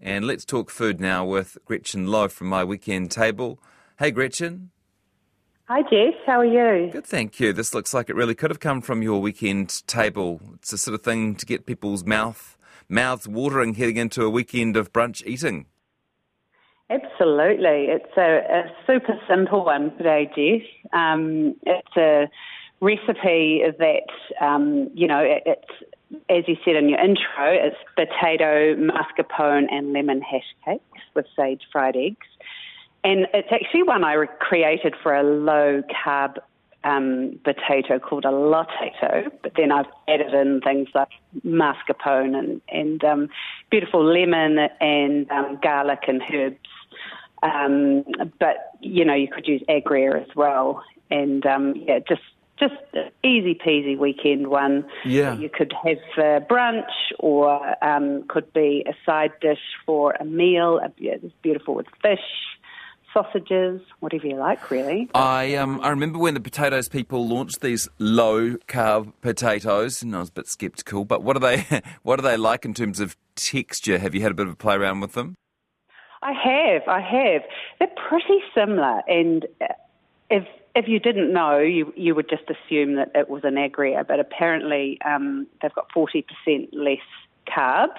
And let's talk food now with Gretchen Lowe from My Weekend Table. Hey, Gretchen. Hi, Jess. How are you? Good, thank you. This looks like it really could have come from your weekend table. It's the sort of thing to get people's mouth mouths watering heading into a weekend of brunch eating. Absolutely. It's a, a super simple one today, Jess. Um, it's a recipe that, um, you know, it, it's, as you said in your intro, it's potato, mascarpone, and lemon hash cakes with sage fried eggs. And it's actually one I created for a low carb um, potato called a lotato, but then I've added in things like mascarpone and, and um, beautiful lemon and um, garlic and herbs. Um, but you know, you could use agria as well, and um, yeah, just just easy peasy weekend one. Yeah, you could have for brunch, or um, could be a side dish for a meal. It's beautiful with fish sausages, whatever you like, really. I um I remember when the potatoes people launched these low carb potatoes, and I was a bit sceptical. But what are they? What are they like in terms of texture? Have you had a bit of a play around with them? I have, I have. They're pretty similar, and uh, if if you didn't know, you you would just assume that it was an agria, but apparently um, they've got forty percent less carbs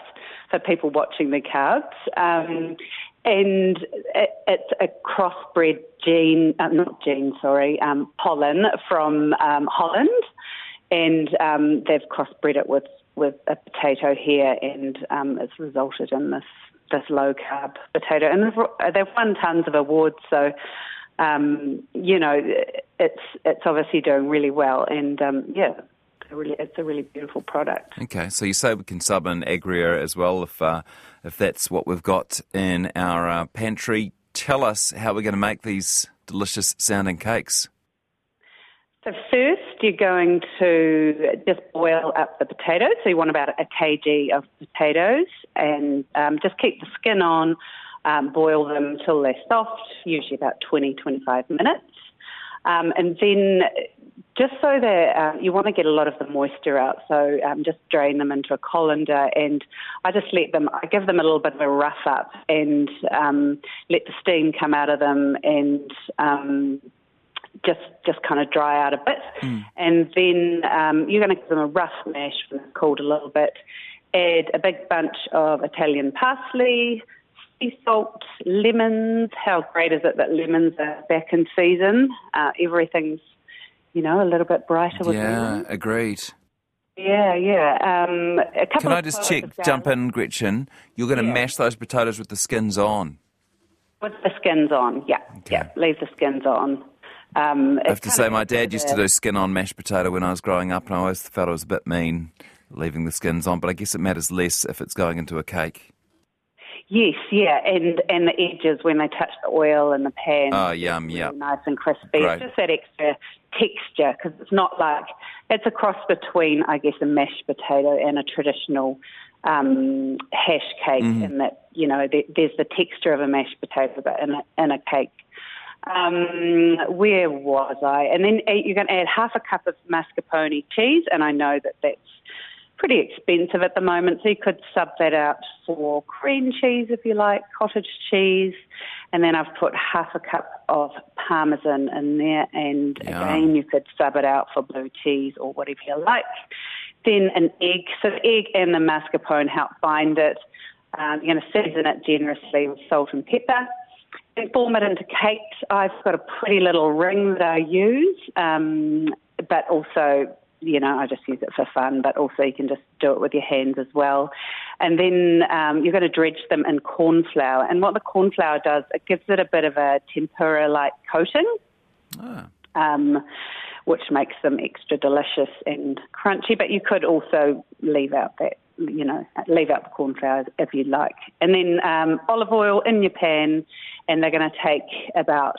for people watching the carbs. Um, and it, it's a crossbred gene, uh, not gene, sorry, um, pollen from um, Holland, and um, they've crossbred it with, with a potato here, and um, it's resulted in this this low carb potato, and they've, they've won tons of awards. So, um, you know, it's it's obviously doing really well, and um, yeah, a really, it's a really beautiful product. Okay, so you say we can sub in agria as well if uh, if that's what we've got in our uh, pantry. Tell us how we're going to make these delicious sounding cakes. So first, you're going to just boil up the potatoes. So you want about a kg of potatoes, and um, just keep the skin on. Um, boil them till they're soft, usually about 20, 25 minutes. Um, and then just so that um, you want to get a lot of the moisture out, so um, just drain them into a colander, and I just let them. I give them a little bit of a rough up, and um, let the steam come out of them, and um, just just kind of dry out a bit, mm. and then um, you're going to give them a rough mash when it's cooled a little bit. Add a big bunch of Italian parsley, sea salt, lemons. How great is it that lemons are back in season? Uh, everything's you know, a little bit brighter with Yeah, agreed. Yeah, yeah. Um, Can I just check, jump in, Gretchen? You're going to yeah. mash those potatoes with the skins on? With the skins on, yeah. Okay. Yeah, leave the skins on. Um, I have to say, my dad used to do skin on mashed potato when I was growing up, and I always felt it was a bit mean leaving the skins on, but I guess it matters less if it's going into a cake. Yes, yeah, and and the edges when they touch the oil in the pan. Oh, yum, really yeah. Nice and crispy. Great. It's just that extra texture because it's not like it's a cross between, I guess, a mashed potato and a traditional um, hash cake, mm-hmm. in that you know there, there's the texture of a mashed potato, but in a, in a cake. Um, where was I? And then uh, you're going to add half a cup of mascarpone cheese, and I know that that's pretty expensive at the moment, so you could sub that out for cream cheese if you like, cottage cheese, and then I've put half a cup of parmesan in there, and yeah. again you could sub it out for blue cheese or whatever you like. Then an egg, so the egg and the mascarpone help bind it. Um, you're going to season it generously with salt and pepper and form it into cakes. I've got a pretty little ring that I use, um, but also you know, I just use it for fun, but also you can just do it with your hands as well. And then um, you're going to dredge them in corn flour. And what the corn flour does, it gives it a bit of a tempura like coating, ah. um, which makes them extra delicious and crunchy. But you could also leave out that, you know, leave out the corn flour if you like. And then um, olive oil in your pan, and they're going to take about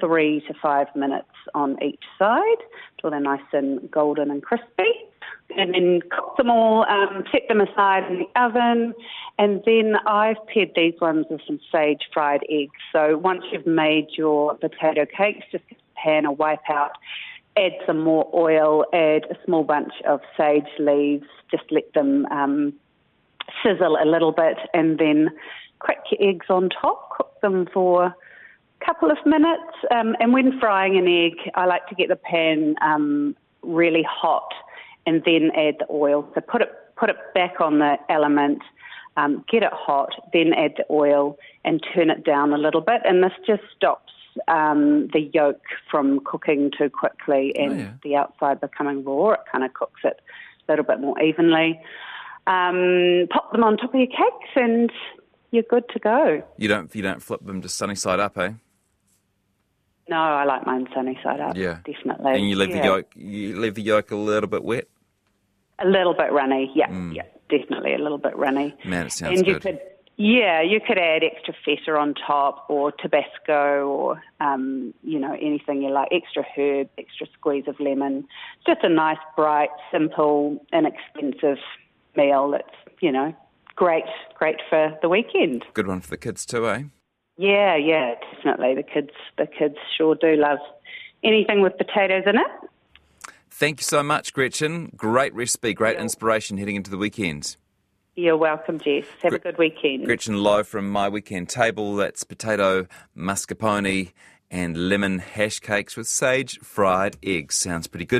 three to five minutes on each side till they're nice and golden and crispy. And then cook them all, um, set them aside in the oven. And then I've paired these ones with some sage fried eggs. So once you've made your potato cakes, just pan or wipe out, add some more oil, add a small bunch of sage leaves, just let them um, sizzle a little bit, and then crack your eggs on top, cook them for couple of minutes. Um, and when frying an egg, I like to get the pan um, really hot and then add the oil. So put it put it back on the element, um, get it hot, then add the oil and turn it down a little bit. And this just stops um, the yolk from cooking too quickly and oh, yeah. the outside becoming raw. It kind of cooks it a little bit more evenly. Um, pop them on top of your cakes and you're good to go. You don't you don't flip them just sunny side up, eh? No, I like mine sunny side up. Yeah, definitely. And you leave yeah. the yolk you leave the yolk a little bit wet. A little bit runny, yeah, mm. yeah, definitely a little bit runny. Man, it sounds and good. You could, yeah, you could add extra feta on top, or Tabasco, or um, you know anything you like. Extra herb, extra squeeze of lemon. Just a nice, bright, simple, inexpensive meal. That's you know great, great for the weekend. Good one for the kids too, eh? Yeah, yeah, definitely. The kids, the kids sure do love anything with potatoes in it. Thank you so much, Gretchen. Great recipe, great inspiration heading into the weekend. You're welcome, Jess. Have Gre- a good weekend. Gretchen Lowe from My Weekend Table. That's potato, mascarpone, and lemon hash cakes with sage fried eggs. Sounds pretty good.